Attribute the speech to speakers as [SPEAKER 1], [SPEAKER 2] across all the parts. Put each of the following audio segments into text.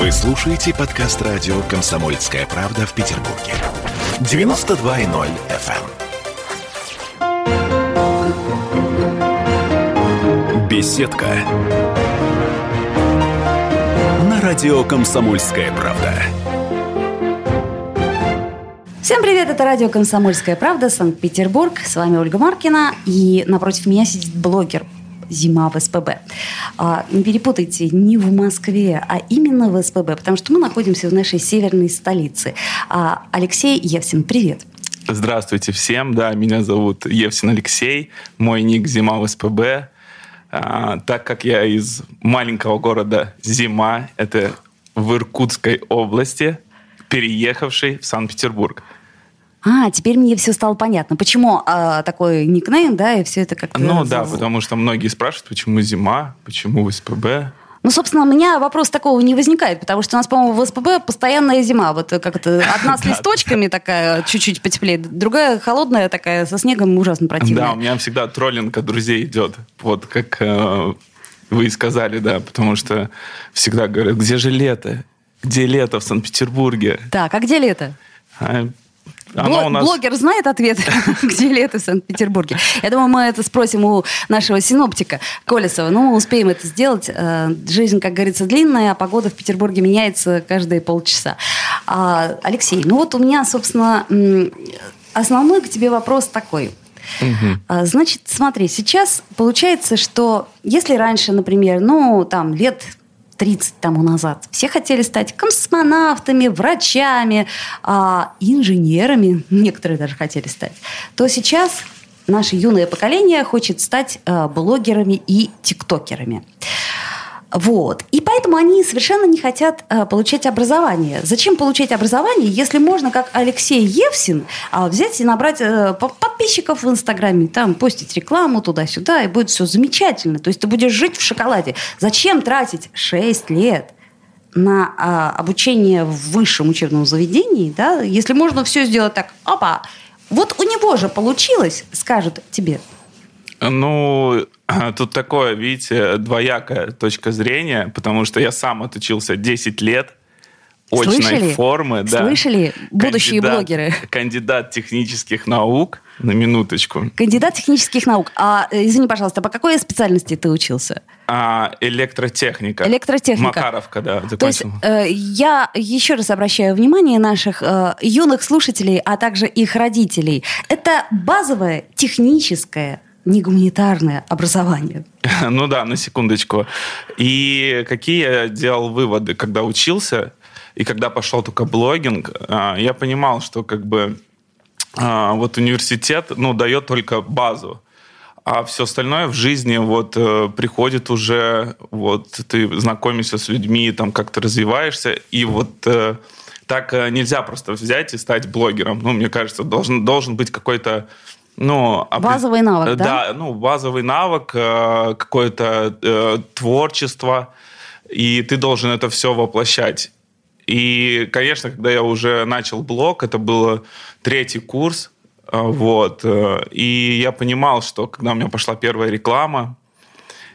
[SPEAKER 1] Вы слушаете подкаст радио «Комсомольская правда» в Петербурге. 92.0 FM. эм. Беседка. На радио «Комсомольская правда».
[SPEAKER 2] Всем привет, это радио «Комсомольская правда», Санкт-Петербург. С вами Ольга Маркина, и напротив меня сидит блогер зима в СПБ. А, не перепутайте, не в Москве, а именно в СПБ, потому что мы находимся в нашей северной столице. А, Алексей Евсин, привет.
[SPEAKER 3] Здравствуйте всем, да, меня зовут Евсин Алексей, мой ник «Зима в СПБ». А, так как я из маленького города Зима, это в Иркутской области, переехавший в Санкт-Петербург.
[SPEAKER 2] А, теперь мне все стало понятно. Почему а, такой никнейм, да, и все это как-то...
[SPEAKER 3] Ну да, потому что многие спрашивают, почему зима, почему СПБ.
[SPEAKER 2] Ну, собственно, у меня вопрос такого не возникает, потому что у нас, по-моему, в СПБ постоянная зима. Вот как это одна с листочками такая, чуть-чуть потеплее, другая холодная такая, со снегом ужасно противная.
[SPEAKER 3] Да, у меня всегда троллинг от друзей идет. Вот как э, вы и сказали, да, потому что всегда говорят, где же лето? Где лето в Санкт-Петербурге?
[SPEAKER 2] Так, а где лето?
[SPEAKER 3] А,
[SPEAKER 2] Блог, нас... Блогер знает ответ, где лето в Санкт-Петербурге. Я думаю, мы это спросим у нашего синоптика Колесова. Ну, успеем это сделать. Э, жизнь, как говорится, длинная, а погода в Петербурге меняется каждые полчаса. А, Алексей, ну вот у меня, собственно, основной к тебе вопрос такой. Угу. Значит, смотри, сейчас получается, что если раньше, например, ну, там, лет 30 тому назад. Все хотели стать космонавтами, врачами, а, инженерами, некоторые даже хотели стать. То сейчас наше юное поколение хочет стать а, блогерами и тиктокерами. Вот. И поэтому они совершенно не хотят э, получать образование. Зачем получать образование, если можно, как Алексей Евсин, э, взять и набрать э, подписчиков в Инстаграме, там постить рекламу туда-сюда, и будет все замечательно. То есть ты будешь жить в шоколаде. Зачем тратить 6 лет на э, обучение в высшем учебном заведении, да, если можно все сделать так, опа, вот у него же получилось, скажут тебе.
[SPEAKER 3] Ну, тут такое, видите, двоякая точка зрения, потому что я сам отучился 10 лет очной
[SPEAKER 2] Слышали?
[SPEAKER 3] формы. Да.
[SPEAKER 2] Слышали, будущие
[SPEAKER 3] кандидат,
[SPEAKER 2] блогеры?
[SPEAKER 3] Кандидат технических наук, на минуточку.
[SPEAKER 2] Кандидат технических наук. А, извини, пожалуйста, по какой специальности ты учился?
[SPEAKER 3] А, электротехника.
[SPEAKER 2] Электротехника.
[SPEAKER 3] Макаровка, да, закончил.
[SPEAKER 2] То есть э, я еще раз обращаю внимание наших э, юных слушателей, а также их родителей. Это базовое техническое не гуманитарное образование.
[SPEAKER 3] Ну да, на секундочку. И какие я делал выводы, когда учился и когда пошел только блогинг, а, я понимал, что как бы а, вот университет, ну, дает только базу, а все остальное в жизни вот э, приходит уже, вот ты знакомишься с людьми, там как-то развиваешься, и вот э, так э, нельзя просто взять и стать блогером. Ну, мне кажется, должен, должен быть какой-то ну,
[SPEAKER 2] базовый навык, да?
[SPEAKER 3] Да, ну, базовый навык, э, какое-то э, творчество, и ты должен это все воплощать. И, конечно, когда я уже начал блог, это был третий курс, э, вот, и я понимал, что когда у меня пошла первая реклама,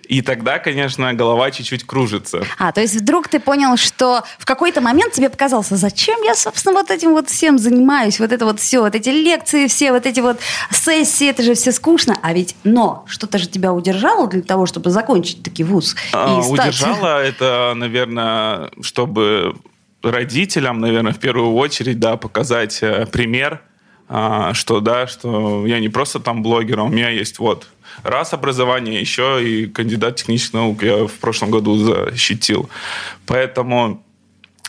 [SPEAKER 3] и тогда, конечно, голова чуть-чуть кружится.
[SPEAKER 2] А, то есть вдруг ты понял, что в какой-то момент тебе показалось, зачем я, собственно, вот этим вот всем занимаюсь, вот это вот все, вот эти лекции все, вот эти вот сессии, это же все скучно. А ведь, но, что-то же тебя удержало для того, чтобы закончить таки вуз
[SPEAKER 3] а, стать... Удержало это, наверное, чтобы родителям, наверное, в первую очередь, да, показать э, пример, а, что, да, что я не просто там блогер, а у меня есть вот раз образование, еще и кандидат технических наук я в прошлом году защитил. Поэтому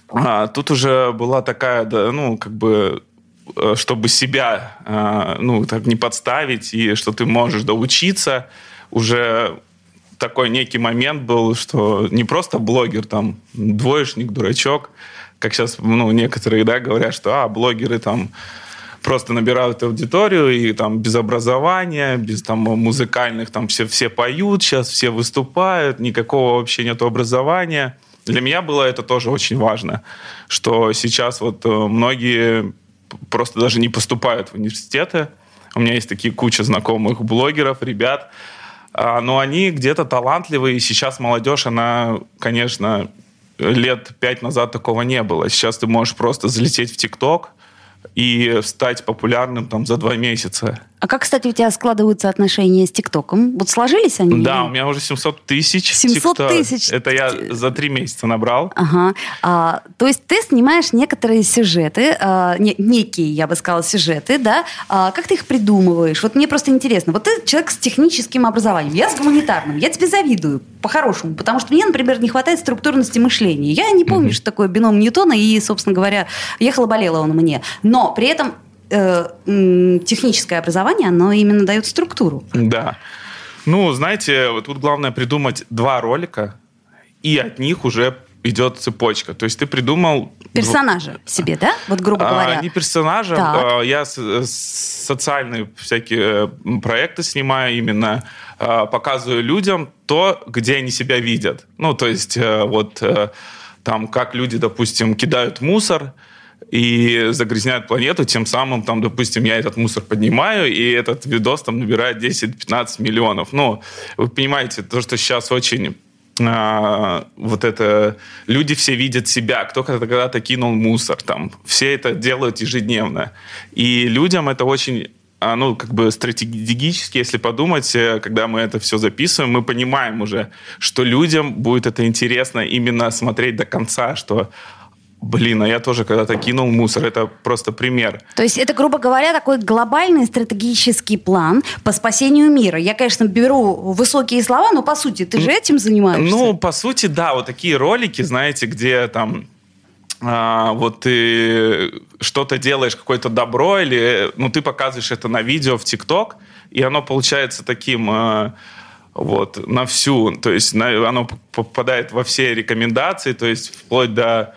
[SPEAKER 3] а, тут уже была такая, да, ну, как бы э, чтобы себя, а, ну, так не подставить, и что ты можешь доучиться, уже такой некий момент был, что не просто блогер, там, двоечник, дурачок, как сейчас, ну, некоторые, да, говорят, что, а, блогеры там просто набирают аудиторию и там без образования, без там музыкальных, там все, все поют сейчас, все выступают, никакого вообще нет образования. Для меня было это тоже очень важно, что сейчас вот э, многие просто даже не поступают в университеты. У меня есть такие куча знакомых блогеров, ребят, а, но они где-то талантливые, сейчас молодежь, она, конечно, лет пять назад такого не было. Сейчас ты можешь просто залететь в ТикТок и стать популярным там за два месяца.
[SPEAKER 2] А как, кстати, у тебя складываются отношения с ТикТоком? Вот сложились они?
[SPEAKER 3] Да, у меня уже 700 тысяч.
[SPEAKER 2] 700 тысяч?
[SPEAKER 3] Это я за три месяца набрал.
[SPEAKER 2] Ага. А, то есть ты снимаешь некоторые сюжеты, а, не, некие, я бы сказала, сюжеты, да? А, как ты их придумываешь? Вот мне просто интересно. Вот ты человек с техническим образованием, я с гуманитарным. Я тебе завидую, по-хорошему, потому что мне, например, не хватает структурности мышления. Я не помню, mm-hmm. что такое бином Ньютона, и, собственно говоря, ехала-болела он мне. Но при этом техническое образование, оно именно дает структуру.
[SPEAKER 3] Да. Ну, знаете, вот тут главное придумать два ролика, и от них уже идет цепочка. То есть ты придумал...
[SPEAKER 2] Персонажа себе, да? Вот грубо а, говоря.
[SPEAKER 3] А, не персонажа. Так. Я социальные всякие э, проекты снимаю именно, а, показываю людям то, где они себя видят. Ну, то есть э, вот э, там, как люди, допустим, кидают мусор, и загрязняют планету, тем самым, там, допустим, я этот мусор поднимаю, и этот видос там набирает 10-15 миллионов. Ну, вы понимаете, то, что сейчас очень а, вот это люди все видят себя, кто когда-то кинул мусор, там все это делают ежедневно, и людям это очень а, ну, как бы стратегически, если подумать, э, когда мы это все записываем, мы понимаем уже, что людям будет это интересно именно смотреть до конца, что Блин, а я тоже когда-то кинул мусор. Это просто пример.
[SPEAKER 2] То есть это, грубо говоря, такой глобальный стратегический план по спасению мира. Я, конечно, беру высокие слова, но по сути ты же этим занимаешься.
[SPEAKER 3] Ну, по сути, да. Вот такие ролики, знаете, где там а, вот ты что-то делаешь, какое-то добро, или ну, ты показываешь это на видео в ТикТок, и оно получается таким... А, вот, на всю, то есть на, оно попадает во все рекомендации, то есть вплоть до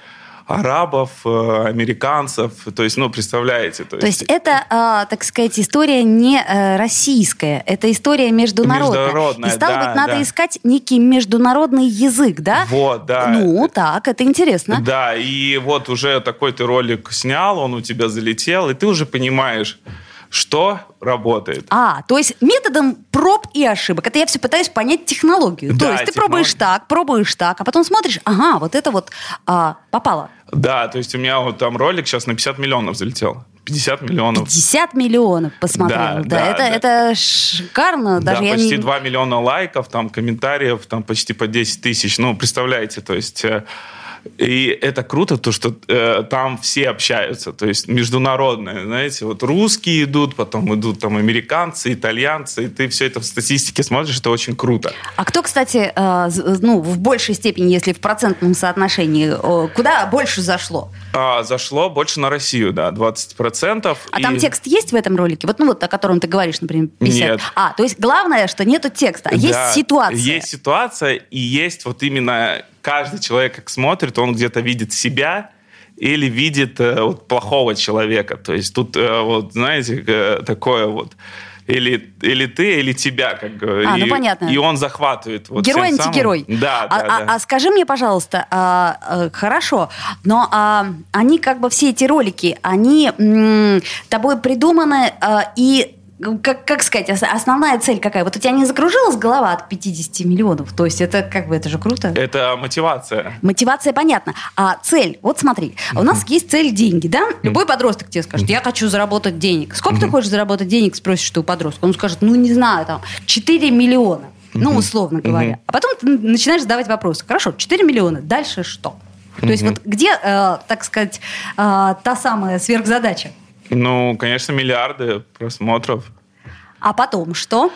[SPEAKER 3] арабов, э, американцев. То есть, ну, представляете.
[SPEAKER 2] То, то есть, есть это, э, так сказать, история не э, российская, это история международная.
[SPEAKER 3] Международная,
[SPEAKER 2] И стало
[SPEAKER 3] да,
[SPEAKER 2] быть, надо
[SPEAKER 3] да.
[SPEAKER 2] искать некий международный язык, да?
[SPEAKER 3] Вот, да.
[SPEAKER 2] Ну, так, это интересно.
[SPEAKER 3] Да, и вот уже такой ты ролик снял, он у тебя залетел, и ты уже понимаешь, что работает.
[SPEAKER 2] А, то есть методом проб и ошибок. Это я все пытаюсь понять технологию. Да, то есть ты технолог... пробуешь так, пробуешь так, а потом смотришь, ага, вот это вот а, попало.
[SPEAKER 3] Да, то есть у меня вот там ролик сейчас на 50 миллионов залетел. 50 миллионов.
[SPEAKER 2] 50 миллионов посмотрел. Да, да, да, это, да. это шикарно. Даже
[SPEAKER 3] да,
[SPEAKER 2] я
[SPEAKER 3] почти
[SPEAKER 2] не...
[SPEAKER 3] 2 миллиона лайков, там комментариев, там почти по 10 тысяч. Ну, представляете, то есть э, и это круто, то, что э, там все общаются, то есть международные, знаете, вот русские идут, потом идут там американцы, итальянцы, и ты все это в статистике смотришь, это очень круто.
[SPEAKER 2] А кто, кстати, э, ну, в большей степени, если в процентном соотношении, э, куда больше зашло?
[SPEAKER 3] А, зашло больше на Россию, да, 20%.
[SPEAKER 2] А
[SPEAKER 3] и...
[SPEAKER 2] там текст есть в этом ролике? Вот, ну, вот о котором ты говоришь, например, 50.
[SPEAKER 3] Нет.
[SPEAKER 2] А, то есть главное, что нету текста, а да, есть ситуация.
[SPEAKER 3] Есть ситуация, и есть вот именно каждый человек, как смотрит, он где-то видит себя или видит э, вот, плохого человека. То есть тут, э, вот, знаете, э, такое вот или, или ты, или тебя, как
[SPEAKER 2] А, и, ну понятно.
[SPEAKER 3] И он захватывает. Вот
[SPEAKER 2] Герой антигерой.
[SPEAKER 3] Да,
[SPEAKER 2] а,
[SPEAKER 3] да, а,
[SPEAKER 2] да. А скажи мне, пожалуйста, а, а, хорошо, но а, они как бы все эти ролики, они м, тобой придуманы а, и как, как сказать, основная цель какая? Вот у тебя не закружилась голова от 50 миллионов? То есть это как бы, это же круто.
[SPEAKER 3] Это мотивация.
[SPEAKER 2] Мотивация, понятно. А цель, вот смотри, у нас есть цель деньги, да? Любой подросток тебе скажет, я хочу заработать денег. Сколько ты хочешь заработать денег, спросишь ты у подростка? Он скажет, ну не знаю, там, 4 миллиона. Ну, условно говоря. А потом ты начинаешь задавать вопросы. Хорошо, 4 миллиона, дальше что? То есть вот где, э, так сказать, э, та самая сверхзадача?
[SPEAKER 3] Ну, конечно, миллиарды просмотров.
[SPEAKER 2] А потом что?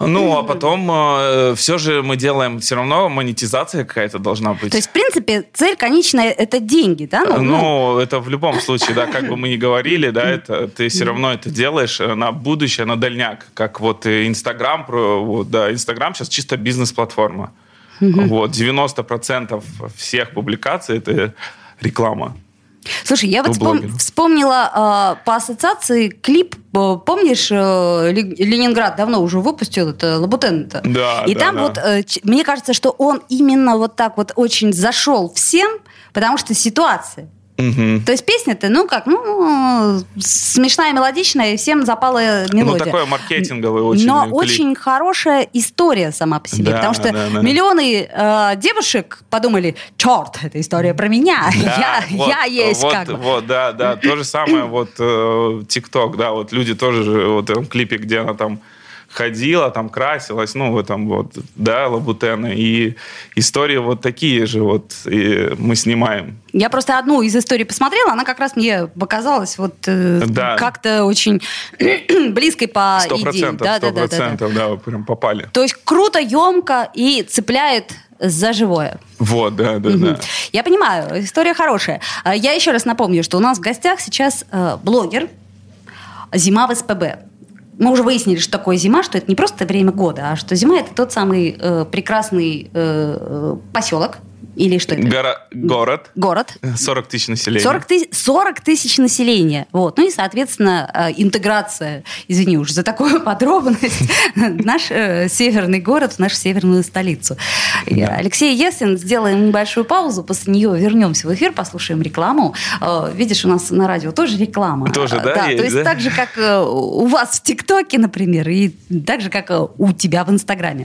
[SPEAKER 3] Ну, а потом э, все же мы делаем, все равно монетизация какая-то должна быть.
[SPEAKER 2] То есть, в принципе, цель конечная – это деньги, да?
[SPEAKER 3] Ну, ну, это в любом случае, да, как бы мы ни говорили, да, это ты все равно это делаешь э, на будущее, на дальняк. Как вот Инстаграм, вот, да, Инстаграм сейчас чисто бизнес-платформа. Вот, 90% всех публикаций – это реклама.
[SPEAKER 2] Слушай, я вот вспом... вспомнила э, по ассоциации клип, э, помнишь, э, Ленинград давно уже выпустил это Лабутен это.
[SPEAKER 3] Да.
[SPEAKER 2] И
[SPEAKER 3] да,
[SPEAKER 2] там
[SPEAKER 3] да.
[SPEAKER 2] вот, э, мне кажется, что он именно вот так вот очень зашел всем, потому что ситуация. Угу. То есть песня-то, ну как, ну, смешная, мелодичная, и всем запала мелодия.
[SPEAKER 3] Ну, такой маркетинговый очень
[SPEAKER 2] Но
[SPEAKER 3] клип.
[SPEAKER 2] очень хорошая история сама по себе,
[SPEAKER 3] Да,
[SPEAKER 2] потому что
[SPEAKER 3] да, да.
[SPEAKER 2] миллионы э, девушек подумали, черт, это история про меня,
[SPEAKER 3] Да,
[SPEAKER 2] я,
[SPEAKER 3] вот,
[SPEAKER 2] я есть
[SPEAKER 3] вот,
[SPEAKER 2] как бы.
[SPEAKER 3] Вот, да, да. То же самое вот э, ТикТок, да, вот люди тоже же вот в этом клипе, где она там ходила, там красилась, ну, в этом вот, да, Лабутена. И истории вот такие же вот и мы снимаем.
[SPEAKER 2] Я просто одну из историй посмотрела, она как раз мне показалась вот э,
[SPEAKER 3] Да.
[SPEAKER 2] как-то очень близкой по
[SPEAKER 3] Сто
[SPEAKER 2] идее.
[SPEAKER 3] процентов,
[SPEAKER 2] Да,
[SPEAKER 3] сто
[SPEAKER 2] да, да, да, да.
[SPEAKER 3] да, прям попали.
[SPEAKER 2] То есть круто, емко и цепляет за живое.
[SPEAKER 3] Вот, да, да,
[SPEAKER 2] Мгм.
[SPEAKER 3] да.
[SPEAKER 2] Я понимаю, история хорошая. А, Я еще раз напомню, что у нас в гостях сейчас э, блогер «Зима в СПБ». Мы уже выяснили, что такое зима, что это не просто время года, а что зима это тот самый э, прекрасный э, э, поселок. Или что это?
[SPEAKER 3] Горо- город,
[SPEAKER 2] Город.
[SPEAKER 3] 40 тысяч населения.
[SPEAKER 2] 40 тысяч, 40 тысяч населения. Вот. Ну и, соответственно, э, интеграция, извини уж за такую подробность, наш э, северный город в нашу северную столицу. И, Алексей Есин, сделаем небольшую паузу, после нее вернемся в эфир, послушаем рекламу. Э, Видишь, у нас на радио тоже реклама.
[SPEAKER 3] Тоже,
[SPEAKER 2] Э,
[SPEAKER 3] да,
[SPEAKER 2] то
[SPEAKER 3] есть, да?
[SPEAKER 2] так же, как э, у вас в ТикТоке, например, и так же, как э, у тебя в Инстаграме.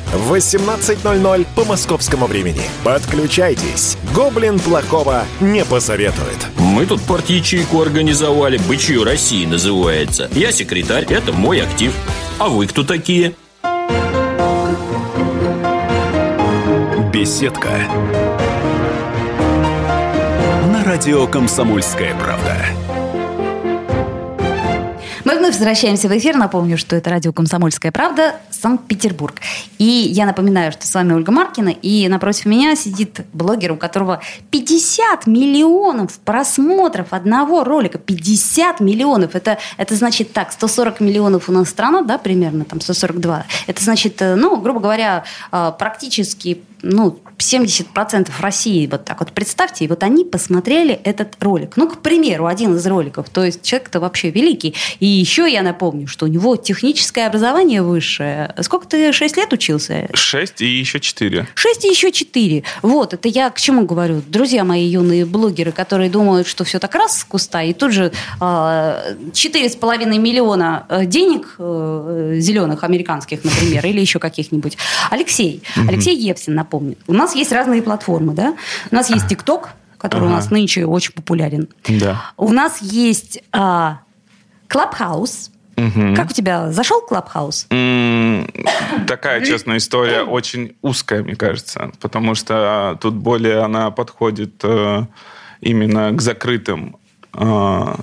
[SPEAKER 4] в 18.00 по московскому времени. Подключайтесь. Гоблин плохого не посоветует.
[SPEAKER 5] Мы тут порт-ячейку организовали, «Бычью России» называется. Я секретарь, это мой актив. А вы кто такие?
[SPEAKER 1] Беседка. На радио «Комсомольская правда».
[SPEAKER 2] Мы вновь возвращаемся в эфир. Напомню, что это радио «Комсомольская правда», Санкт-Петербург. И я напоминаю, что с вами Ольга Маркина, и напротив меня сидит блогер, у которого 50 миллионов просмотров одного ролика. 50 миллионов. Это, это значит так, 140 миллионов у нас страна, да, примерно, там 142. Это значит, э, ну, грубо говоря, э, практически ну, 70% России, вот так вот представьте, и вот они посмотрели этот ролик. Ну, к примеру, один из роликов. То есть человек-то вообще великий. И еще я напомню, что у него техническое образование высшее. Сколько ты, 6 лет учился?
[SPEAKER 3] 6 и еще 4.
[SPEAKER 2] 6 и еще 4. Вот, это я к чему говорю. Друзья мои юные блогеры, которые думают, что все так раз с куста, и тут же э, 4,5 миллиона э, денег э, зеленых, американских, например, или еще каких-нибудь. Алексей, Алексей Евсин, напомню. У нас есть разные платформы, да? У нас есть ТикТок, который у
[SPEAKER 3] Ага.
[SPEAKER 2] нас нынче очень популярен.
[SPEAKER 3] Да.
[SPEAKER 2] У нас есть а, Клабхаус.
[SPEAKER 3] Мгм.
[SPEAKER 2] Как у тебя зашел Clubhouse?
[SPEAKER 3] Такая, честная история, очень узкая, мне кажется, потому что тут более она подходит э, именно к закрытым. э,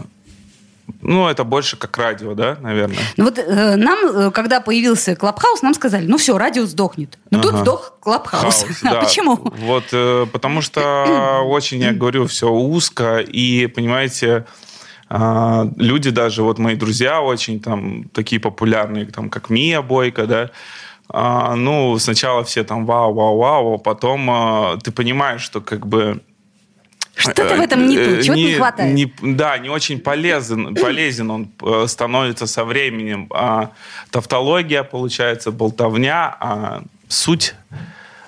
[SPEAKER 3] Ну, это больше как радио, да, наверное.
[SPEAKER 2] Ну вот э, нам, э, когда появился Clubhouse, нам сказали, ну все, радио сдохнет. Но тут
[SPEAKER 3] Ага.
[SPEAKER 2] сдох Clubhouse. А
[SPEAKER 3] да.
[SPEAKER 2] почему?
[SPEAKER 3] Вот, э, потому что очень, я говорю, все узко, и, понимаете, а, люди даже, вот мои друзья очень там такие популярные, там, как Мия Бойко, да, а, ну, сначала все там вау, вау, вау, а потом а, ты понимаешь, что как бы
[SPEAKER 2] Что-то в этом не
[SPEAKER 3] Э,
[SPEAKER 2] то, чего-то не хватает.
[SPEAKER 3] не- да, не очень полезен, полезен он э, становится со временем. А тавтология, получается, болтовня, а суть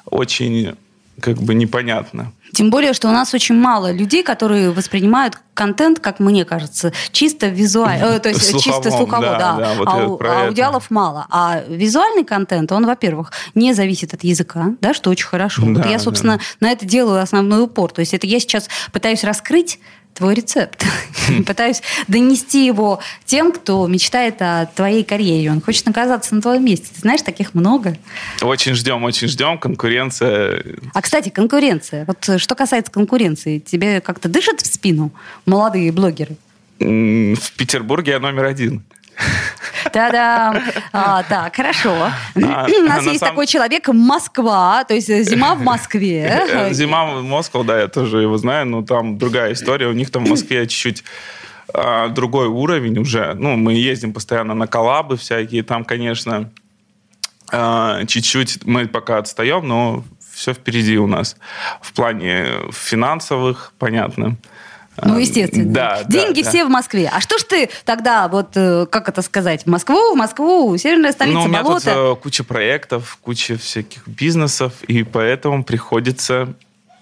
[SPEAKER 3] очень как бы непонятна.
[SPEAKER 2] Тем более, что у нас очень мало людей, которые воспринимают контент, как мне кажется, чисто визуально, то есть
[SPEAKER 3] Слуховом,
[SPEAKER 2] чисто слухово,
[SPEAKER 3] да,
[SPEAKER 2] да.
[SPEAKER 3] да, вот
[SPEAKER 2] а
[SPEAKER 3] я
[SPEAKER 2] а
[SPEAKER 3] это.
[SPEAKER 2] аудиалов мало. А визуальный контент, он, во-первых, не зависит от языка, да, что очень хорошо. вот
[SPEAKER 3] Да,
[SPEAKER 2] я,
[SPEAKER 3] да.
[SPEAKER 2] собственно, на это делаю основной упор. То есть это я сейчас пытаюсь раскрыть твой рецепт. Пытаюсь донести его тем, кто мечтает о твоей карьере. Он хочет оказаться на твоем месте. Ты знаешь, таких много.
[SPEAKER 3] Очень ждем, очень ждем. Конкуренция.
[SPEAKER 2] А, кстати, конкуренция. Вот э, что касается конкуренции, тебе как-то дышат в спину молодые блогеры?
[SPEAKER 3] В Петербурге я номер один.
[SPEAKER 2] Да-да. А, так, хорошо. А, У нас есть самом... такой человек Москва, то есть зима в Москве.
[SPEAKER 3] Э, зима в Москве, да, я тоже его знаю, но там другая история. У них там в Москве чуть-чуть а, другой уровень уже. Ну, мы ездим постоянно на коллабы всякие, там, конечно, а, чуть-чуть мы пока отстаем, но все впереди у нас в плане финансовых, понятно.
[SPEAKER 2] Ну, естественно. Да, Деньги да, все да. в Москве. А что ж ты тогда, вот, э, как это сказать, в Москву, в Москву, северная столица, ну, у меня болото?
[SPEAKER 3] тут э, куча проектов, куча всяких бизнесов, и поэтому приходится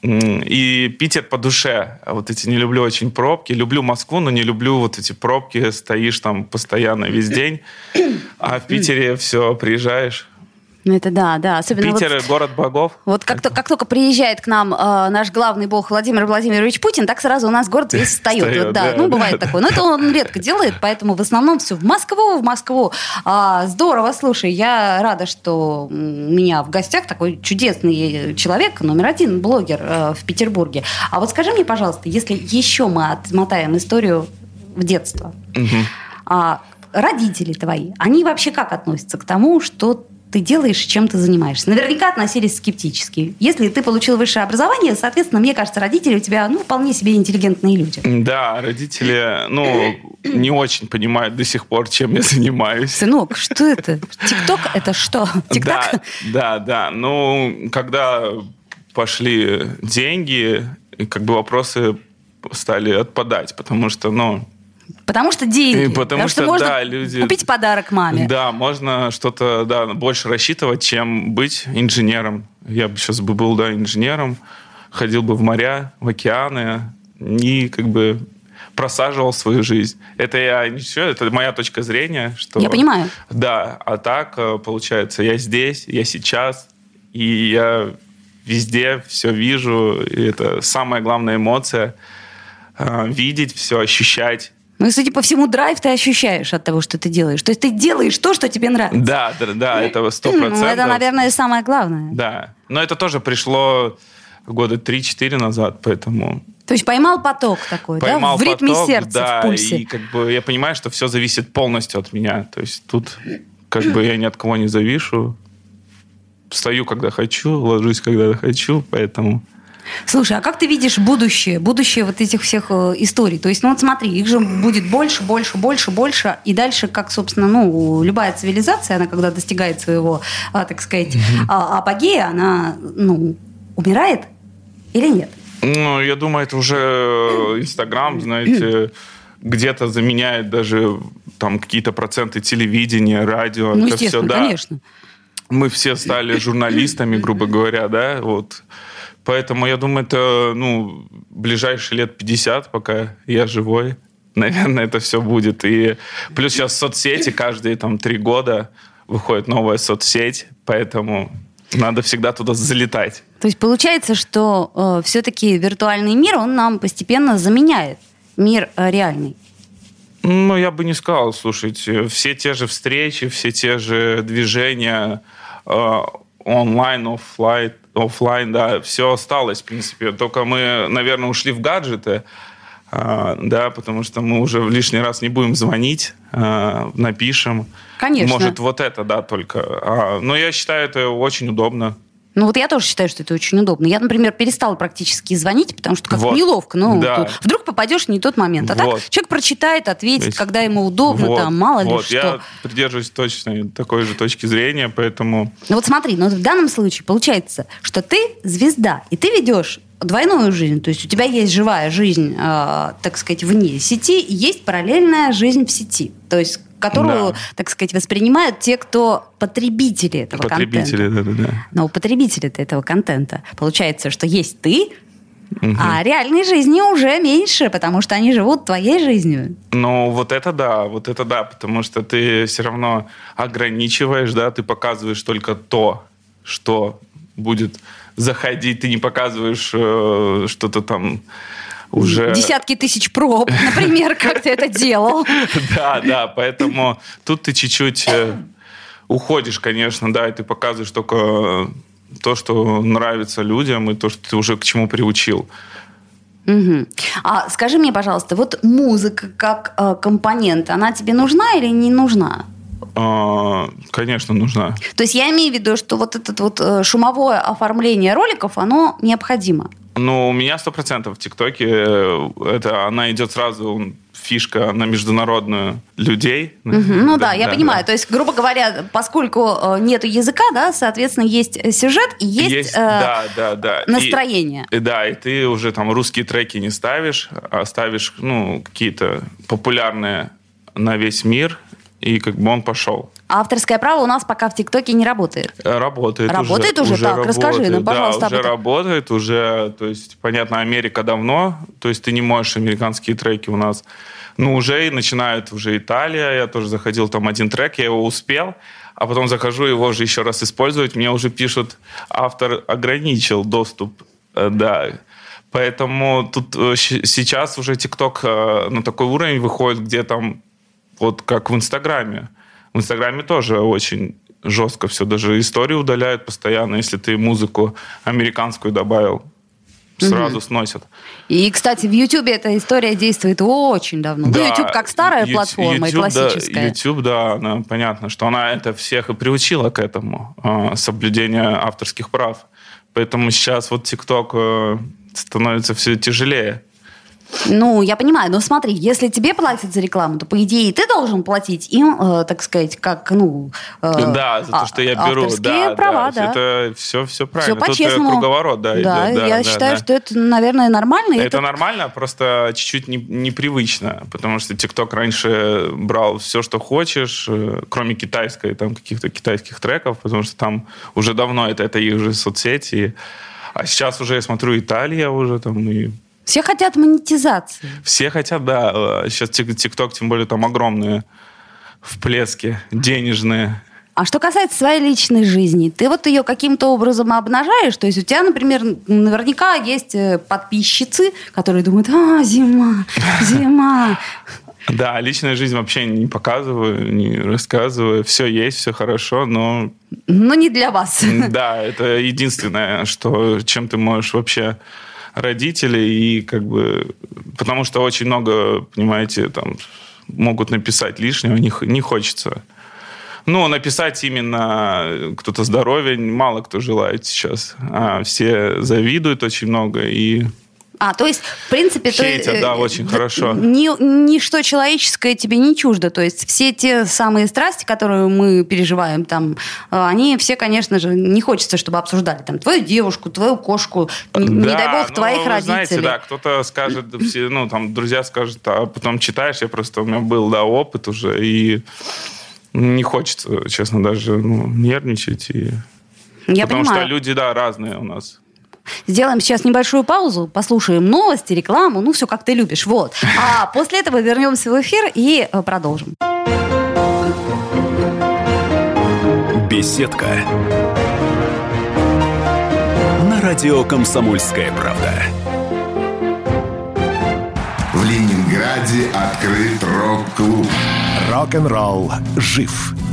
[SPEAKER 3] и Питер по душе. Вот эти не люблю очень пробки. Люблю Москву, но не люблю вот эти пробки. Стоишь там постоянно весь день. А в Питере все, приезжаешь,
[SPEAKER 2] ну, это да, да.
[SPEAKER 3] Особенно Питер вот, город богов.
[SPEAKER 2] Вот как, то, как только приезжает к нам э, наш главный бог Владимир Владимирович Путин, так сразу у нас город весь встает. встает вот, да, да, ну, бывает такое. Но это он редко делает, поэтому в основном все в Москву, в Москву. А, здорово, слушай, я рада, что у меня в гостях такой чудесный человек, номер один, блогер э, в Петербурге. А вот скажи мне, пожалуйста, если еще мы отмотаем историю в детство, угу. а, родители твои, они вообще как относятся к тому, что ты делаешь, чем ты занимаешься. Наверняка относились скептически. Если ты получил высшее образование, соответственно, мне кажется, родители у тебя ну, вполне себе интеллигентные люди.
[SPEAKER 3] Да, родители, ну, не очень понимают до сих пор, чем я занимаюсь.
[SPEAKER 2] Сынок, что это? ТикТок это что?
[SPEAKER 3] Да, да, да. Ну, когда пошли деньги, как бы вопросы стали отпадать, потому что, ну,
[SPEAKER 2] Потому что деньги. И
[SPEAKER 3] потому, потому что, что можно да, люди...
[SPEAKER 2] купить подарок маме.
[SPEAKER 3] Да, можно что-то да, больше рассчитывать, чем быть инженером. Я бы сейчас бы был да, инженером, ходил бы в моря, в океаны и как бы просаживал свою жизнь. Это я все, это моя точка зрения. Что,
[SPEAKER 2] я понимаю.
[SPEAKER 3] Да, а так э, получается, я здесь, я сейчас, и я везде все вижу. И это самая главная эмоция э, видеть все, ощущать
[SPEAKER 2] ну, и, судя по всему, драйв ты ощущаешь от того, что ты делаешь. То есть ты делаешь то, что тебе нравится.
[SPEAKER 3] Да, да, да, это сто процентов. Ну,
[SPEAKER 2] это, наверное, самое главное.
[SPEAKER 3] Да. Но это тоже пришло года 3-4 назад, поэтому...
[SPEAKER 2] То есть поймал поток такой, поймал да? В ритме поток, сердца, да, в пульсе.
[SPEAKER 3] и как бы я понимаю, что все зависит полностью от меня. То есть тут как бы я ни от кого не завишу. Встаю, когда хочу, ложусь, когда хочу, поэтому...
[SPEAKER 2] Слушай, а как ты видишь будущее, будущее вот этих всех э, историй? То есть, ну вот смотри, их же будет больше, больше, больше, больше, и дальше, как, собственно, ну, любая цивилизация, она когда достигает своего, а, так сказать, а, апогея, она, ну, умирает или нет?
[SPEAKER 3] Ну, я думаю, это уже э, Инстаграм, знаете, где-то заменяет даже там какие-то проценты телевидения, радио.
[SPEAKER 2] Ну, это естественно, все, да. конечно.
[SPEAKER 3] Мы все стали журналистами, грубо говоря, да, вот. Поэтому я думаю, это ну, ближайшие лет 50, пока я живой. Наверное, это все будет. И плюс сейчас соцсети каждые там три года выходит новая соцсеть, поэтому надо всегда туда залетать.
[SPEAKER 2] То есть получается, что э, все-таки виртуальный мир, он нам постепенно заменяет мир э, реальный.
[SPEAKER 3] Ну, я бы не сказал, слушайте, все те же встречи, все те же движения э, онлайн, офлайн, офлайн, да, все осталось, в принципе. Только мы, наверное, ушли в гаджеты, а, да, потому что мы уже в лишний раз не будем звонить, а, напишем.
[SPEAKER 2] Конечно.
[SPEAKER 3] Может, вот это, да, только. А, но я считаю, это очень удобно.
[SPEAKER 2] Ну вот я тоже считаю, что это очень удобно. Я, например, перестала практически звонить, потому что как вот. неловко. Ну, да. вдруг попадешь в не тот момент. А вот. так человек прочитает, ответит, Ведь... когда ему удобно, вот. там, мало вот. ли что.
[SPEAKER 3] Я придерживаюсь точно такой же точки зрения, поэтому...
[SPEAKER 2] Ну вот смотри, но в данном случае получается, что ты звезда, и ты ведешь двойную жизнь. То есть у тебя есть живая жизнь, э, так сказать, вне сети, и есть параллельная жизнь в сети. То есть которую, да. так сказать, воспринимают те, кто потребители этого
[SPEAKER 3] потребители,
[SPEAKER 2] контента.
[SPEAKER 3] Потребители, да, да, да.
[SPEAKER 2] Но потребители этого контента. Получается, что есть ты, Угу. А реальной жизни уже меньше, потому что они живут твоей жизнью.
[SPEAKER 3] Ну, вот это да, вот это да, потому что ты все равно ограничиваешь, да, ты показываешь только то, что будет заходить, ты не показываешь э, что-то там уже...
[SPEAKER 2] Десятки тысяч проб, например, как ты это делал.
[SPEAKER 3] Да, да, поэтому тут ты чуть-чуть э, уходишь, конечно, да, и ты показываешь только то, что нравится людям, и то, что ты уже к чему приучил.
[SPEAKER 2] Угу. А скажи мне, пожалуйста, вот музыка как э, компонент, она тебе нужна или не нужна?
[SPEAKER 3] А, конечно, нужна.
[SPEAKER 2] То есть я имею в виду, что вот это вот э, шумовое оформление роликов, оно необходимо.
[SPEAKER 3] Ну, у меня сто процентов в ТикТоке э, это она идет сразу фишка на международную людей.
[SPEAKER 2] Угу. Ну да, да я да, понимаю. Да. То есть, грубо говоря, поскольку э, нет языка, да, соответственно, есть сюжет и есть, есть э, да, да, да. настроение.
[SPEAKER 3] И, да, и ты уже там русские треки не ставишь, а ставишь ну, какие-то популярные на весь мир, и как бы он пошел.
[SPEAKER 2] А авторское право у нас пока в ТикТоке не работает.
[SPEAKER 3] Э, работает.
[SPEAKER 2] Работает уже, уже, так? Работает, Расскажи нам, пожалуйста.
[SPEAKER 3] Да, уже работает, уже, то есть, понятно, Америка давно, то есть ты не можешь американские треки у нас. Ну, уже и начинает уже Италия, я тоже заходил там один трек, я его успел, а потом захожу его же еще раз использовать, мне уже пишут, автор ограничил доступ, э, да, Поэтому тут э, сейчас уже ТикТок на такой уровень выходит, где там вот как в Инстаграме. В Инстаграме тоже очень жестко все. Даже истории удаляют постоянно, если ты музыку американскую добавил. Сразу угу. сносят.
[SPEAKER 2] И, кстати, в Ютубе эта история действует очень давно. Да, ну, YouTube как старая YouTube, платформа YouTube, и классическая.
[SPEAKER 3] Да, YouTube, да, она, понятно, что она это всех и приучила к этому, э, соблюдению авторских прав. Поэтому сейчас вот TikTok э, становится все тяжелее.
[SPEAKER 2] Ну, я понимаю, но смотри, если тебе платят за рекламу, то, по идее, ты должен платить им, э, так сказать, как, ну...
[SPEAKER 3] Э, да, за то, что я беру. Да,
[SPEAKER 2] права,
[SPEAKER 3] да. да. Это все, все правильно. Все по-честному. Тут круговорот, да,
[SPEAKER 2] да, идет. Да, я да, считаю, да. что это, наверное, нормально.
[SPEAKER 3] Это, это нормально, просто чуть-чуть не, непривычно, потому что ТикТок раньше брал все, что хочешь, э, кроме китайской, там, каких-то китайских треков, потому что там уже давно это, это их уже соцсети. А сейчас уже, я смотрю, Италия уже там и
[SPEAKER 2] все хотят монетизации.
[SPEAKER 3] Все хотят, да. Сейчас ТикТок, тем более, там огромные всплески денежные.
[SPEAKER 2] А что касается своей личной жизни, ты вот ее каким-то образом обнажаешь? То есть у тебя, например, наверняка есть э, подписчицы, которые думают, а, зима, зима.
[SPEAKER 3] Да, личная жизнь вообще не показываю, не рассказываю. Все есть, все хорошо, но...
[SPEAKER 2] Но не для вас.
[SPEAKER 3] Да, это единственное, что, чем ты можешь вообще родителей, и как бы... Потому что очень много, понимаете, там могут написать лишнего, не, не хочется. Ну, написать именно кто-то здоровье мало кто желает сейчас. А все завидуют очень много, и
[SPEAKER 2] а, то есть, в принципе...
[SPEAKER 3] Хейтят, то, да, очень
[SPEAKER 2] да,
[SPEAKER 3] хорошо.
[SPEAKER 2] Ни, ничто человеческое тебе не чуждо. То есть все те самые страсти, которые мы переживаем там, э, они все, конечно же, не хочется, чтобы обсуждали там твою девушку, твою кошку, да, не дай бог, ну, твоих родителей. знаете,
[SPEAKER 3] да, кто-то скажет, все, ну, там, друзья скажут, а потом читаешь, я просто, у меня был, да, опыт уже, и не хочется, честно, даже ну, нервничать. И... Я Потому понимаю. что люди, да, разные у нас.
[SPEAKER 2] Сделаем сейчас небольшую паузу, послушаем новости, рекламу, ну все как ты любишь, вот. А после этого вернемся в эфир и э, продолжим.
[SPEAKER 4] Беседка. На радио «Комсомольская правда».
[SPEAKER 6] В Ленинграде открыт рок-клуб.
[SPEAKER 4] Рок-н-ролл жив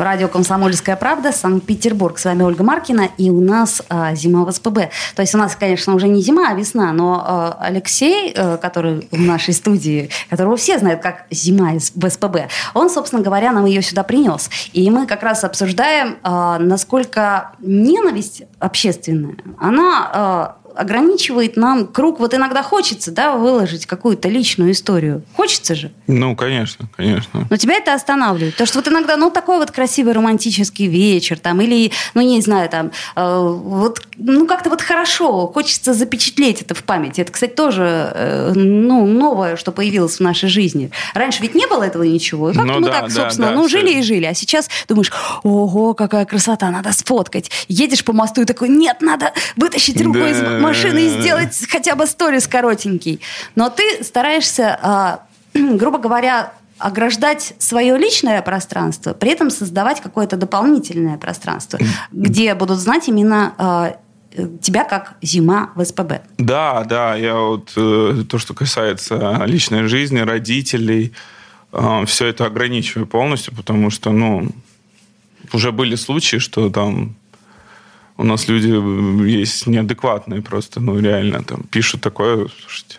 [SPEAKER 2] Радио «Комсомольская правда», Санкт-Петербург. С вами Ольга Маркина, и у нас а, зима в СПБ. То есть у нас, конечно, уже не зима, а весна, но а, Алексей, а, который в нашей студии, которого все знают как зима в СПБ, он, собственно говоря, нам ее сюда принес. И мы как раз обсуждаем, а, насколько ненависть общественная, она... Ограничивает нам круг. Вот иногда хочется, да, выложить какую-то личную историю. Хочется же.
[SPEAKER 3] Ну, конечно, конечно.
[SPEAKER 2] Но тебя это останавливает. Потому что вот иногда, ну, такой вот красивый романтический вечер, там, или, ну, не знаю, там, э, вот, ну, как-то вот хорошо, хочется запечатлеть это в памяти. Это, кстати, тоже, э, ну, новое, что появилось в нашей жизни. Раньше ведь не было этого ничего. И как-то ну, мы да, так, собственно, да, ну, все. жили и жили. А сейчас думаешь, ого, какая красота, надо сфоткать. Едешь по мосту и такой, нет, надо вытащить руку да. из машины и сделать хотя бы сторис коротенький. Но ты стараешься, а, грубо говоря, ограждать свое личное пространство, при этом создавать какое-то дополнительное пространство, где будут знать именно а, тебя как зима в СПБ.
[SPEAKER 3] Да, да, я вот э, то, что касается личной жизни, родителей, э, все это ограничиваю полностью, потому что, ну, уже были случаи, что там у нас люди э, есть неадекватные просто, ну, реально, там, пишут такое, слушайте,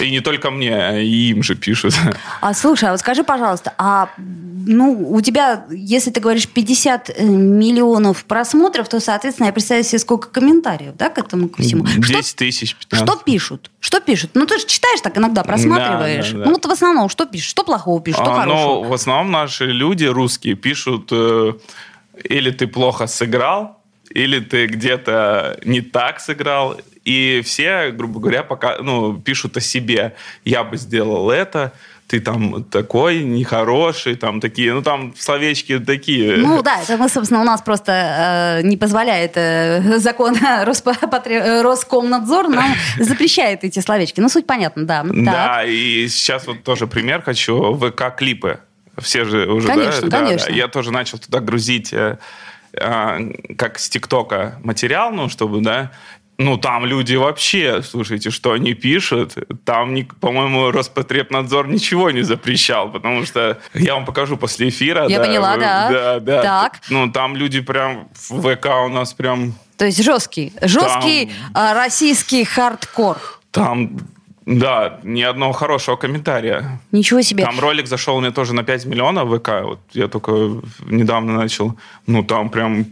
[SPEAKER 3] и не только мне, а и им же пишут.
[SPEAKER 2] А слушай, а вот скажи, пожалуйста, а ну, у тебя, если ты говоришь 50 э, миллионов просмотров, то, соответственно, я представляю себе, сколько комментариев, да, к этому ко всему.
[SPEAKER 3] 10 что, тысяч, 15.
[SPEAKER 2] Что пишут? Что пишут? Ну, ты же читаешь так иногда, просматриваешь. Да, да, да. Ну, вот в основном, что пишешь? Что плохого пишут, что а, хорошего?
[SPEAKER 3] Ну, в основном наши люди русские пишут, э, или ты плохо сыграл, или ты где-то не так сыграл, и все, грубо говоря, пока, ну, пишут о себе. Я бы сделал это, ты там такой нехороший, там такие, ну там словечки такие.
[SPEAKER 2] Ну да, это мы, собственно, у нас просто э, не позволяет э, закон Роспотре... Роскомнадзор нам запрещает эти словечки. Ну суть понятна, да.
[SPEAKER 3] Да, так. и сейчас вот тоже пример хочу. ВК-клипы. Все же уже,
[SPEAKER 2] конечно,
[SPEAKER 3] да?
[SPEAKER 2] Конечно,
[SPEAKER 3] да, Я тоже начал туда грузить э, как с ТикТока материал, ну, чтобы, да, ну, там люди вообще, слушайте, что они пишут, там, по-моему, Роспотребнадзор ничего не запрещал, потому что я вам покажу после эфира.
[SPEAKER 2] Я
[SPEAKER 3] да,
[SPEAKER 2] поняла, да.
[SPEAKER 3] Да, да.
[SPEAKER 2] Так.
[SPEAKER 3] Ну, там люди прям, в ВК у нас прям...
[SPEAKER 2] То есть жесткий, жесткий там, российский хардкор.
[SPEAKER 3] Там да, ни одного хорошего комментария.
[SPEAKER 2] Ничего себе.
[SPEAKER 3] Там ролик зашел мне тоже на 5 миллионов ВК. Вот я только недавно начал. Ну, там прям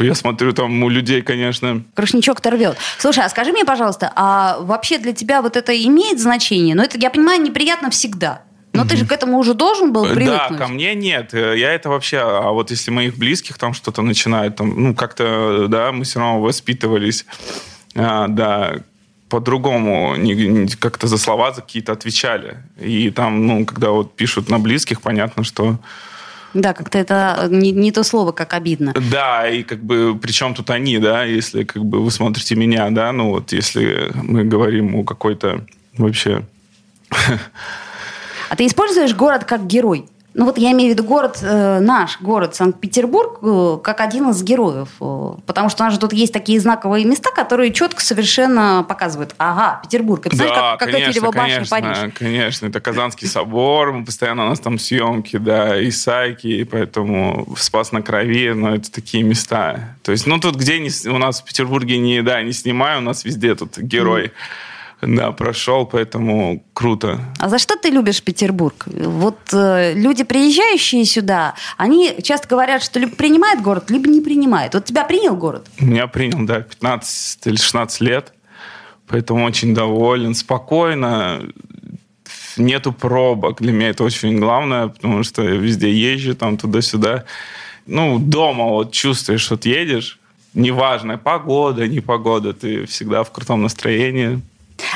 [SPEAKER 3] я смотрю, там у людей, конечно...
[SPEAKER 2] Крушничок-то рвет. Слушай, а скажи мне, пожалуйста, а вообще для тебя вот это имеет значение? Ну, это, я понимаю, неприятно всегда. Но ты же к этому уже должен был привыкнуть.
[SPEAKER 3] Да, ко мне нет. Я это вообще... А вот если моих близких там что-то начинают, там, ну, как-то, да, мы все равно воспитывались, а, да, по-другому как-то за слова за какие-то отвечали. И там, ну, когда вот пишут на близких, понятно, что...
[SPEAKER 2] Да, как-то это не, не то слово, как обидно.
[SPEAKER 3] Да, и как бы причем тут они, да, если как бы вы смотрите меня, да, ну вот если мы говорим о какой-то вообще...
[SPEAKER 2] А ты используешь город как герой? Ну вот я имею в виду город, э, наш город Санкт-Петербург, э, как один из героев. Э, потому что у нас же тут есть такие знаковые места, которые четко совершенно показывают. Ага, Петербург. Это
[SPEAKER 3] да,
[SPEAKER 2] знаешь, как, как
[SPEAKER 3] конечно,
[SPEAKER 2] Эфелева башня,
[SPEAKER 3] конечно,
[SPEAKER 2] Париж.
[SPEAKER 3] Конечно, это Казанский собор, мы постоянно у нас там съемки, да, Исайки, и поэтому Спас на Крови, но это такие места. То есть, ну тут где не, у нас в Петербурге не, да, не снимаю, у нас везде тут герой. Mm да, прошел, поэтому круто.
[SPEAKER 2] А за что ты любишь Петербург? Вот э, люди, приезжающие сюда, они часто говорят, что либо принимает город, либо не принимает. Вот тебя принял город?
[SPEAKER 3] Меня принял, да, 15 или 16 лет. Поэтому очень доволен, спокойно. Нету пробок. Для меня это очень главное, потому что я везде езжу, там туда-сюда. Ну, дома вот чувствуешь, вот едешь, неважно, погода, не погода, ты всегда в крутом настроении.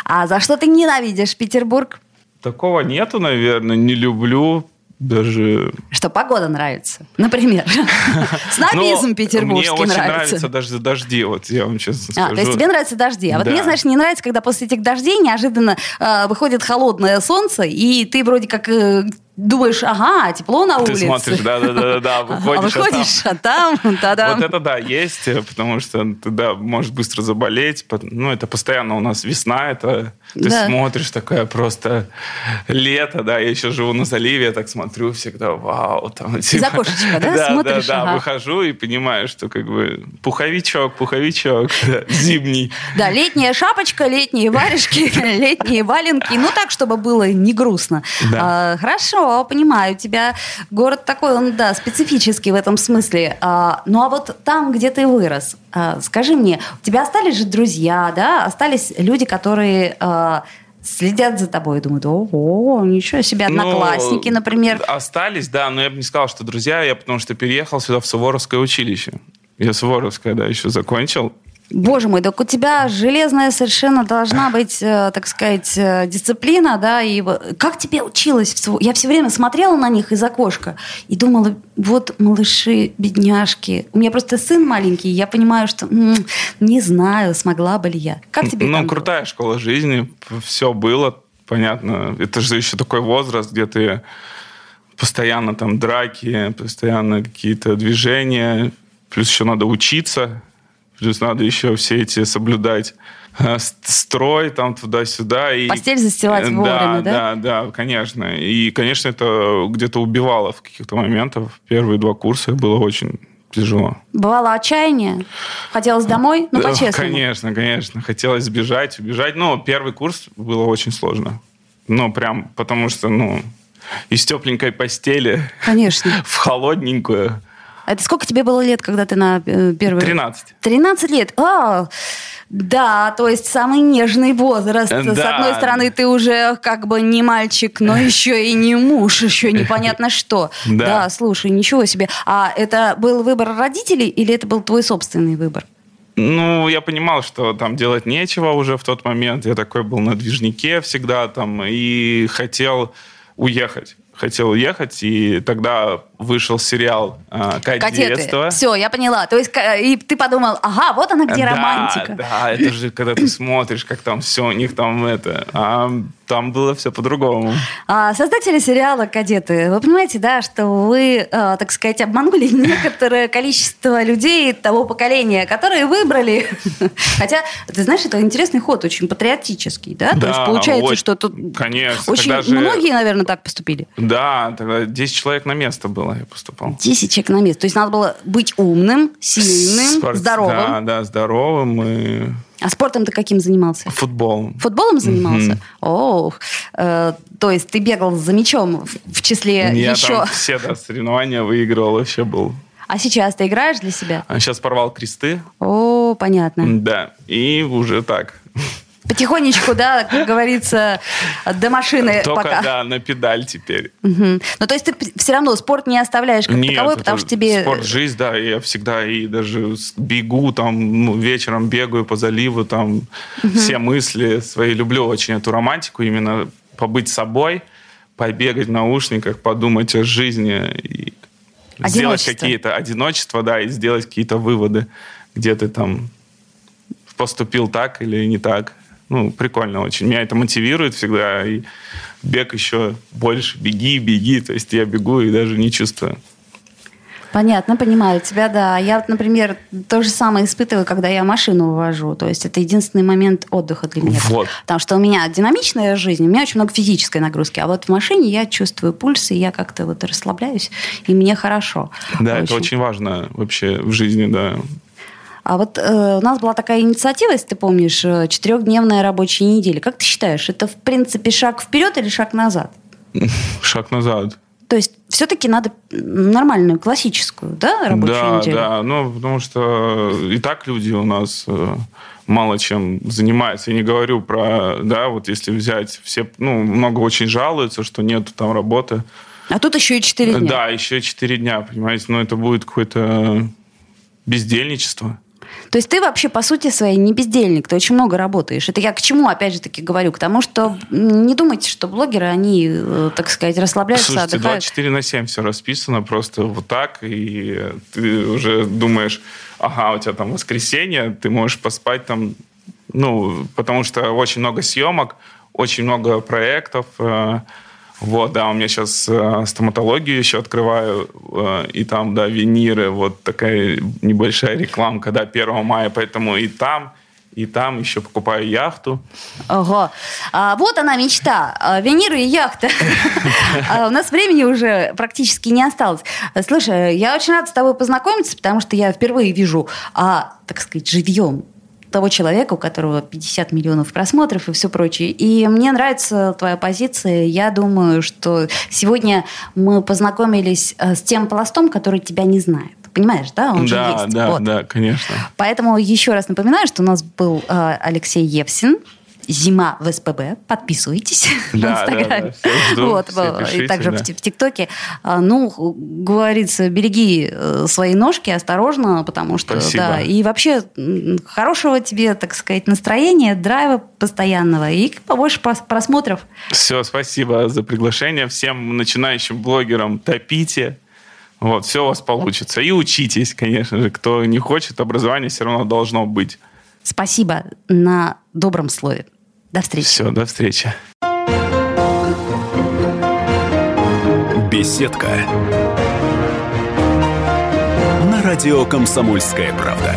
[SPEAKER 2] А за что ты ненавидишь Петербург?
[SPEAKER 3] Такого нету, наверное. Не люблю даже...
[SPEAKER 2] Что погода нравится, например. Снобизм петербургский
[SPEAKER 3] мне очень
[SPEAKER 2] нравится.
[SPEAKER 3] даже дожди, вот я вам честно
[SPEAKER 2] скажу. А, то есть тебе нравятся дожди. А вот мне, знаешь, не нравится, когда после этих дождей неожиданно э, выходит холодное солнце, и ты вроде как э, думаешь, ага, тепло на
[SPEAKER 3] Ты
[SPEAKER 2] улице.
[SPEAKER 3] смотришь, да-да-да, выходишь,
[SPEAKER 2] а выходишь, а там, та-дам.
[SPEAKER 3] Вот это да, есть, потому что ты, да, можешь быстро заболеть. Ну, это постоянно у нас весна, это ты
[SPEAKER 2] Да.
[SPEAKER 3] смотришь, такое просто лето, да, я еще живу на заливе, я так смотрю всегда, вау, там,
[SPEAKER 2] Из окошечка, да,
[SPEAKER 3] да,
[SPEAKER 2] смотришь,
[SPEAKER 3] да, да,
[SPEAKER 2] ага.
[SPEAKER 3] выхожу и понимаю, что как бы пуховичок, пуховичок, да, зимний.
[SPEAKER 2] Да, летняя шапочка, летние варежки, летние валенки. Ну, так, чтобы было не грустно.
[SPEAKER 3] Да.
[SPEAKER 2] Хорошо, понимаю. У тебя город такой, он, да, специфический в этом смысле. А, ну, а вот там, где ты вырос, а, скажи мне, у тебя остались же друзья, да? Остались люди, которые... а, Следят за тобой и думают, ого, ничего себе, одноклассники,
[SPEAKER 3] Ну,
[SPEAKER 2] например.
[SPEAKER 3] Остались, да, но я бы не сказал, что друзья, я потому что переехал сюда в Суворовское училище. Я Суворовское, да, еще закончил.
[SPEAKER 2] Боже мой, так у тебя железная совершенно должна быть, э, так сказать, э, дисциплина, да, и как тебе училась? Я все время смотрела на них из окошка и думала, вот малыши, бедняжки. У меня просто сын маленький, я понимаю, что м, не знаю, смогла бы ли я. Как тебе
[SPEAKER 3] Ну,
[SPEAKER 2] там было?
[SPEAKER 3] крутая школа жизни, все было, понятно. Это же еще такой возраст, где ты постоянно там драки, постоянно какие-то движения, плюс еще надо учиться, плюс надо еще все эти соблюдать э, строй там туда-сюда. И,
[SPEAKER 2] Постель застилать
[SPEAKER 3] Э,
[SPEAKER 2] вовремя, да?
[SPEAKER 3] Да, да, конечно. И, конечно, это где-то убивало в каких-то моментах. Первые два курса было очень тяжело.
[SPEAKER 2] Бывало отчаяние? Хотелось домой? Ну,
[SPEAKER 3] Да,
[SPEAKER 2] по-честному.
[SPEAKER 3] Конечно, конечно. Хотелось сбежать, убежать. Но первый курс было очень сложно. Ну, прям потому что, ну, из тепленькой постели
[SPEAKER 2] Конечно.
[SPEAKER 3] в холодненькую.
[SPEAKER 2] Это сколько тебе было лет, когда ты на э, первый...
[SPEAKER 3] 13.
[SPEAKER 2] 13 лет. А, да, то есть самый нежный возраст. С
[SPEAKER 3] Да.
[SPEAKER 2] одной стороны, ты уже как бы не мальчик, но еще и не муж, еще непонятно что.
[SPEAKER 3] Да.
[SPEAKER 2] Да, слушай, ничего себе. А это был выбор родителей или это был твой собственный выбор?
[SPEAKER 3] Ну, я понимал, что там делать нечего уже в тот момент. Я такой был на движнике всегда там и хотел уехать. Хотел уехать, и тогда вышел сериал а, «Кадетство».
[SPEAKER 2] Все, я поняла. То есть и ты подумал, ага, вот она где
[SPEAKER 3] да,
[SPEAKER 2] романтика.
[SPEAKER 3] Да, это же когда ты смотришь, как там все у них там это. А там было все по-другому.
[SPEAKER 2] А, создатели сериала «Кадеты», вы понимаете, да, что вы, э, так сказать, обманули некоторое количество людей того поколения, которые выбрали. Хотя, ты знаешь, это интересный ход, очень патриотический, да? То
[SPEAKER 3] Да,
[SPEAKER 2] есть получается,
[SPEAKER 3] очень-
[SPEAKER 2] что тут
[SPEAKER 3] Конечно.
[SPEAKER 2] очень
[SPEAKER 3] же-
[SPEAKER 2] многие, наверное, так поступили.
[SPEAKER 3] Да, тогда 10 человек на место было, я поступал.
[SPEAKER 2] 10 человек на место. То есть надо было быть умным, сильным,
[SPEAKER 3] Спорт-
[SPEAKER 2] здоровым.
[SPEAKER 3] Да, да, здоровым и
[SPEAKER 2] А спортом ты каким занимался?
[SPEAKER 3] футболом.
[SPEAKER 2] Футболом занимался?
[SPEAKER 3] Мгм.
[SPEAKER 2] Ох, э, то есть ты бегал за мячом в- в числе
[SPEAKER 3] Я
[SPEAKER 2] еще...
[SPEAKER 3] там все да, соревнования выигрывал, вообще был.
[SPEAKER 2] А сейчас ты играешь для себя?
[SPEAKER 3] А сейчас порвал кресты,
[SPEAKER 2] О, понятно.
[SPEAKER 3] да, и уже так.
[SPEAKER 2] Потихонечку, да, как говорится, до машины
[SPEAKER 3] Только,
[SPEAKER 2] пока.
[SPEAKER 3] да, на педаль теперь.
[SPEAKER 2] Мгм. Ну, то есть ты все равно спорт не оставляешь как
[SPEAKER 3] Нет,
[SPEAKER 2] таковой, потому что тебе...
[SPEAKER 3] спорт, жизнь, да, я всегда и даже бегу, там, ну, вечером бегаю по заливу, там, все мысли свои, люблю очень эту романтику, именно побыть собой, побегать в наушниках, подумать о жизни и сделать какие-то одиночества, да, и сделать какие-то выводы, где ты там поступил так или не так. Ну, прикольно очень. Меня это мотивирует всегда. И бег еще больше. Беги, беги. То есть я бегу и даже не чувствую.
[SPEAKER 2] Понятно, понимаю тебя, да. Я, вот, например, то же самое испытываю, когда я машину вожу. То есть это единственный момент отдыха для меня.
[SPEAKER 3] Вот.
[SPEAKER 2] Потому что у меня динамичная жизнь, у меня очень много физической нагрузки. А вот в машине я чувствую пульс, и я как-то вот расслабляюсь, и мне хорошо.
[SPEAKER 3] Да, это очень важно вообще в жизни, да.
[SPEAKER 2] А вот э, у нас была такая инициатива, если ты помнишь, э, четырехдневная рабочая неделя. Как ты считаешь, это в принципе шаг вперед или шаг назад?
[SPEAKER 3] Шаг назад.
[SPEAKER 2] То есть все-таки надо нормальную, классическую, да, рабочую
[SPEAKER 3] да,
[SPEAKER 2] неделю?
[SPEAKER 3] да. Ну, потому что и так люди у нас э, мало чем занимаются. Я не говорю про, да, вот если взять все, ну, много очень жалуются, что нету там работы.
[SPEAKER 2] А тут еще и четыре дня.
[SPEAKER 3] Да, еще четыре дня, понимаете, но это будет какое-то бездельничество.
[SPEAKER 2] То есть ты вообще, по сути своей, не бездельник, ты очень много работаешь. Это я к чему, опять же таки, говорю? К тому, что не думайте, что блогеры, они, э, так сказать, расслабляются,
[SPEAKER 3] Слушайте,
[SPEAKER 2] отдыхают.
[SPEAKER 3] 24 на 7 все расписано просто вот так, и ты уже думаешь, ага, у тебя там воскресенье, ты можешь поспать там, ну, потому что очень много съемок, очень много проектов, э, Вот, да, у меня сейчас э, стоматологию еще открываю, э, и там, да, виниры, вот такая небольшая рекламка, да, 1 мая, поэтому и там, и там еще покупаю яхту.
[SPEAKER 2] Ого. А, вот она мечта. А, виниры и яхта. А, у нас времени уже практически не осталось. Слушай, я очень рада с тобой познакомиться, потому что я впервые вижу, а, так сказать, живьем того человека, у которого 50 миллионов просмотров и все прочее. И мне нравится твоя позиция. Я думаю, что сегодня мы познакомились э, с тем пластом, который тебя не знает. Понимаешь, да? Он
[SPEAKER 3] да,
[SPEAKER 2] же есть.
[SPEAKER 3] да,
[SPEAKER 2] вот.
[SPEAKER 3] да, конечно.
[SPEAKER 2] Поэтому еще раз напоминаю, что у нас был э, Алексей Евсин, Зима в СПБ. Подписывайтесь
[SPEAKER 3] да,
[SPEAKER 2] в Инстаграме.
[SPEAKER 3] Да, да, жду,
[SPEAKER 2] вот,
[SPEAKER 3] пишите,
[SPEAKER 2] и также
[SPEAKER 3] да.
[SPEAKER 2] в, ТикТоке. А, ну, говорится, береги э, свои ножки, осторожно, потому что,
[SPEAKER 3] Спасибо.
[SPEAKER 2] да, и вообще хорошего тебе, так сказать, настроения, драйва постоянного и побольше просмотров.
[SPEAKER 3] Все, спасибо за приглашение. Всем начинающим блогерам топите. Вот, все у вас получится. И учитесь, конечно же. Кто не хочет, образование все равно должно быть.
[SPEAKER 2] Спасибо на добром слове. До встречи.
[SPEAKER 3] Все, до встречи.
[SPEAKER 1] Беседка. На радио «Комсомольская правда».